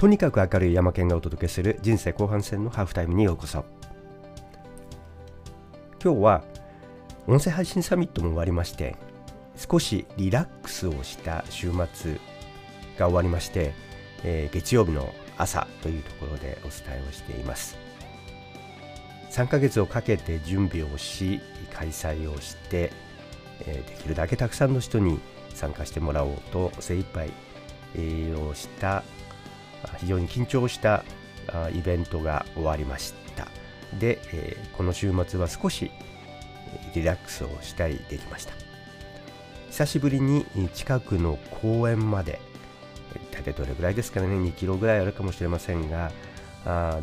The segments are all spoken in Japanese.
とにかく明るい山県がお届けする人生後半戦のハーフタイムにようこそ。今日は音声配信サミットも終わりまして少しリラックスをした週末が終わりまして、えー、月曜日の朝というところでお伝えをしています。3ヶ月をかけて準備をし開催をして、え、できるだけたくさんの人に参加してもらおうと精一杯、をした非常に緊張したイベントが終わりました。で、この週末は少しリラックスをしたりできました。久しぶりに近くの公園まで大体どれぐらいですかね2キロぐらいあるかもしれませんが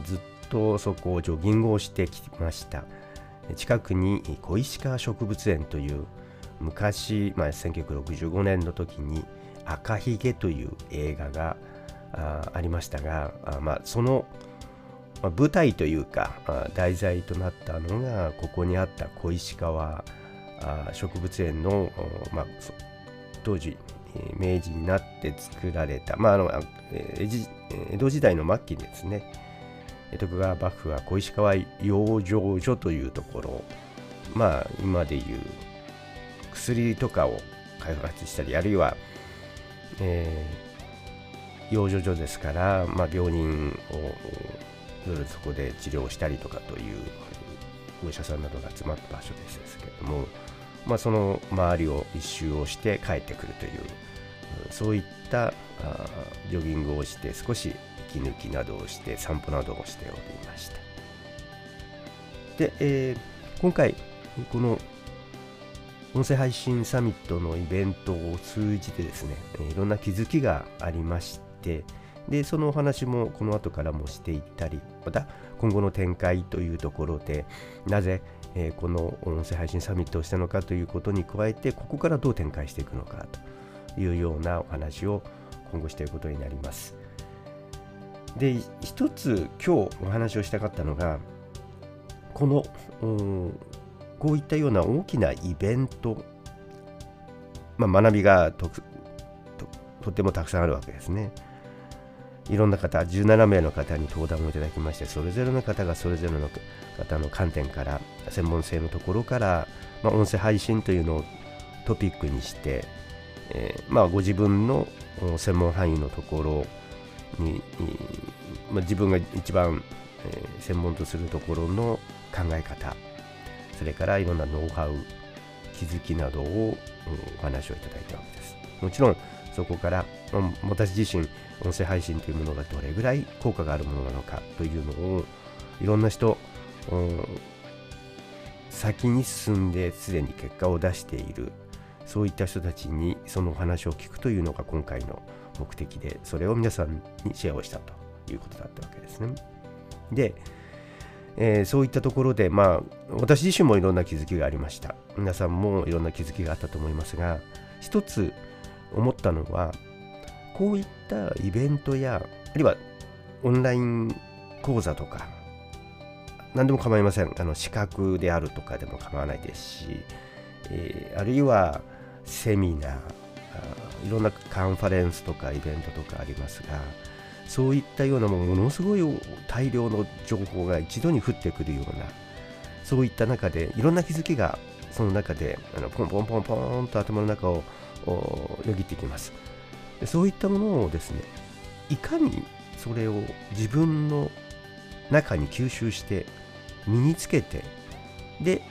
ずっとそこをジョギングをしてきました。近くに小石川植物園という昔、まあ、1965年の時に「赤ひげ」という映画があありましたがあ、まあ、その、舞台というか題材となったのがここにあった小石川植物園の、まあ、当時明治になって作られた、まあ、あの江戸時代の末期ですね徳川幕府は小石川養生所というところまあ今でいう薬とかを開発したりあるいは、えー、養生所ですから、まあ、病人をいろいろそこで治療したりとかというお医者さんなどが集まった場所ですけれども、まあ、その周りを一周をして帰ってくるというそういったジョギングをして少し息抜きなどをして散歩などをしておりました。で、えー、今回この音声配信サミットのイベントを通じてですね、いろんな気づきがありまして、で、そのお話もこの後からもしていったり、また今後の展開というところで、なぜ、えー、この音声配信サミットをしたのかということに加えて、ここからどう展開していくのかというようなお話を今後していくことになります。で、一つ今日お話をしたかったのが、このこういったような大きなイベント、まあ、学びがとてもたくさんあるわけですね。いろんな方、17名の方に登壇をいただきまして、それぞれの方がそれぞれの方の観点から、専門性のところから、まあ、音声配信というのをトピックにして、えー、まあ、ご自分の専門範囲のところに、まあ、自分が一番、えー、専門とするところの考え方、それからいろんなノウハウ気づきなどを、お話をいただいたわけですもちろんそこから、うん、私自身音声配信というものがどれぐらい効果があるものなのかというのをいろんな人、うん、先に進んですでに結果を出しているそういった人たちにそのお話を聞くというのが今回の目的でそれを皆さんにシェアをしたということだったわけですね。で、えー、そういったところで、まあ、私自身もいろんな気づきがありました。皆さんもいろんな気づきがあったと思いますが、一つ思ったのは、こういったイベントや、あるいはオンライン講座とか、何でも構いません。あの資格であるとかでも構わないですし、えー、あるいはセミナー、いろんなカンファレンスとかイベントとかありますが、そういったようなものすごい大量の情報が一度に降ってくるようなそういった中でいろんな気づきがその中であのポンポンポンポンと頭の中をよぎってきます。でそういったものをですねいかにそれを自分の中に吸収して身につけてで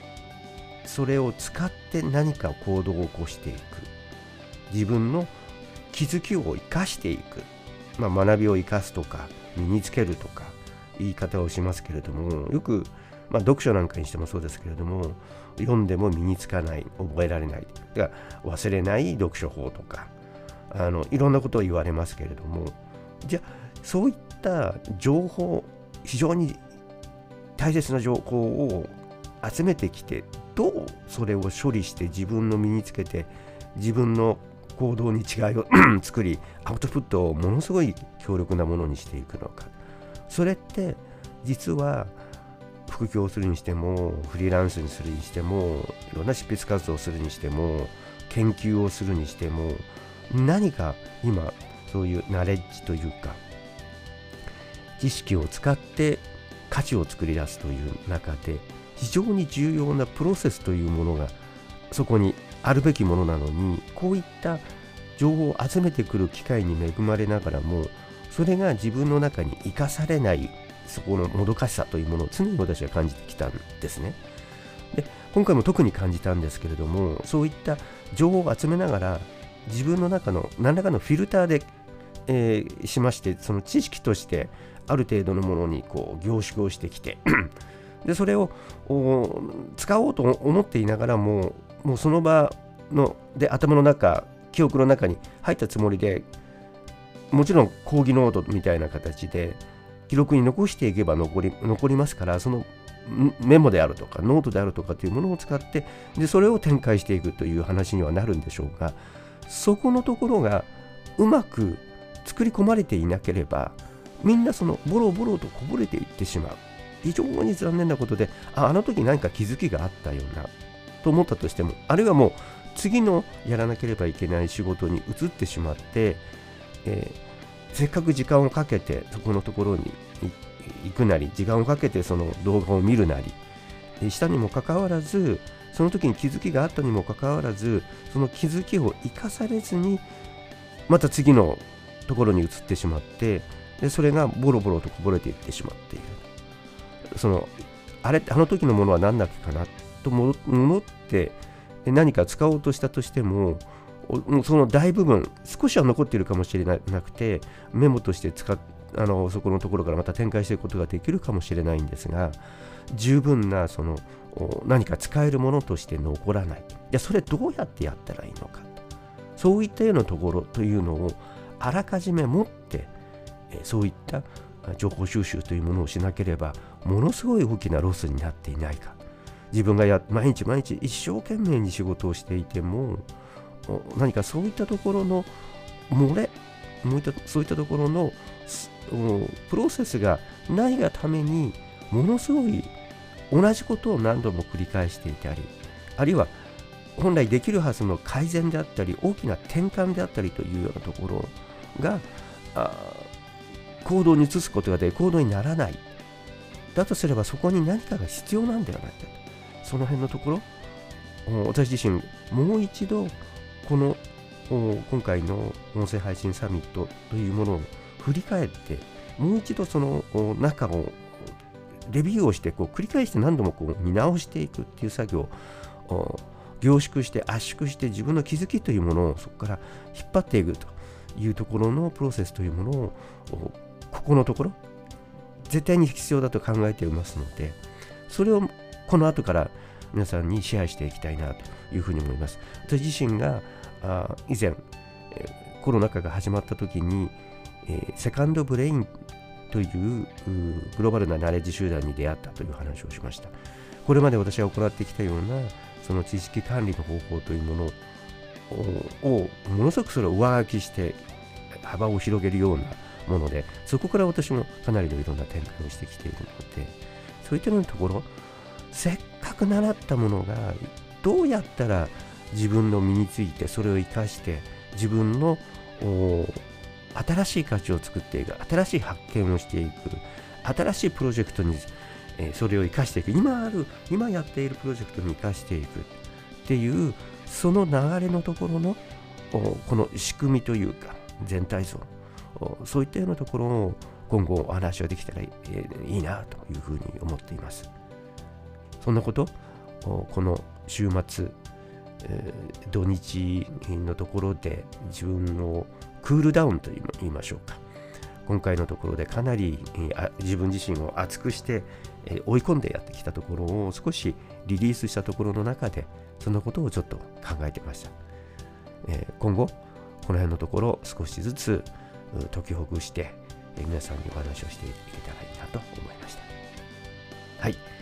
それを使って何か行動を起こしていく。自分の気づきを生かしていく。まあ、学びを生かすとか身につけるとか言い方をしますけれどもよく、まあ、読書なんかにしてもそうですけれども読んでも身につかない覚えられない。ら忘れない読書法とかあのいろんなことを言われますけれどもじゃあそういった情報非常に大切な情報を集めてきてどうそれを処理して自分の身につけて自分の行動に違いを 作りアウトプットをものすごい強力なものにしていくのか。それって実は副業をするにしてもフリーランスにするにしてもいろんな執筆活動をするにしても研究をするにしても何か今そういうナレッジというか知識を使って価値を作り出すという中で非常に重要なプロセスというものがそこにあるべきものなのにこういった情報を集めてくる機会に恵まれながらもそれが自分の中に生かされないそこのもどかしさというものを常に私は感じてきたんですね。で今回も特に感じたんですけれどもそういった情報を集めながら自分の中の何らかのフィルターで、えー、しましてその知識としてある程度のものにこう凝縮をしてきて でそれを使おうと思っていながらももうその場ので頭の中記憶の中に入ったつもりでもちろん講義ノートみたいな形で記録に残していけば残り残りますからそのメモであるとかノートであるとかというものを使ってでそれを展開していくという話にはなるんでしょうがそこのところがうまく作り込まれていなければみんなそのボロボロとこぼれていってしまう。非常に残念なことでああの時何か気づきがあったようなと思ったとしてもあるいはもう次のやらなければいけない仕事に移ってしまって、えー、せっかく時間をかけてそこのところに行くなり時間をかけてその動画を見るなりしたにもかかわらずその時に気づきがあったにもかかわらずその気づきを生かされずにまた次のところに移ってしまってでそれがボロボロとこぼれていってしまっている。そのあれあの時のものは何だっけかなと戻って何か使おうとしたとしてもその大部分少しは残っているかもしれなくてメモとして使っあのそこのところからまた展開していくことができるかもしれないんですが十分なその何か使えるものとして残らない。いやそれどうやってやったらいいのか。そういったようなところというのをあらかじめ持ってそういった情報収集というものをしなければものすごい大きなロスになっていないか。自分がや毎日毎日一生懸命に仕事をしていても何かそういったところの漏れそういったところのプロセスがないがためにものすごい同じことを何度も繰り返していたりあるいは本来できるはずの改善であったり大きな転換であったりというようなところが行動に移すことがで行動にならない。だとすればそこに何かが必要なんではないかと。その辺のところ私自身もう一度この今回の音声配信サミットというものを振り返ってもう一度その中をレビューをしてこう繰り返して何度もこう見直していくっていう作業を凝縮して圧縮して自分の気づきというものをそこから引っ張っていくというところのプロセスというものをここのところ絶対に必要だと考えていますのでそれをこの後から皆さんにシェアしていきたいなというふうに思います私自身があ以前コロナ禍が始まった時に、えー、セカンドブレインというグローバルなナレッジ集団に出会ったという話をしました。これまで私が行ってきたようなその知識管理の方法というものをものすごくそれを上書きして幅を広げるようなものでそこから私もかなりのいろんな展開をしてきているのでそういったようなところせっかく習ったものがどうやったら自分の身についてそれを生かして自分の新しい価値を作っていく新しい発見をしていく新しいプロジェクトに、えそれを生かしていく今ある今やっているプロジェクトに生かしていくっていうその流れのところのこの仕組みというか全体像そういったようなところを今後お話ができたらいいなというふうに思っています。そんなこと？この週末土日のところで自分をクールダウンと言いましょうか。今回のところでかなり自分自身を熱くして追い込んでやってきたところを少しリリースしたところの中でそのことをちょっと考えてました。今後この辺のところ少しずつ解きほぐして皆さんにお話をしていけたらいいなと思いました。はい。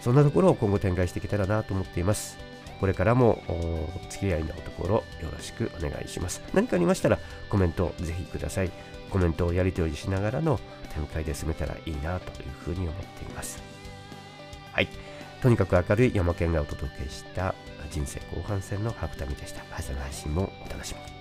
そんなところを今後展開していけたらなと思っていますこれからもお付き合いのところよろしくお願いします。何かありましたらコメントをぜひください。コメントをやり取りしながらの展開で進めたらいいなというふうに思っています。はい。とにかく明るい山県がお届けした人生後半戦のハーフタミでした。明日の配信もお楽しみに。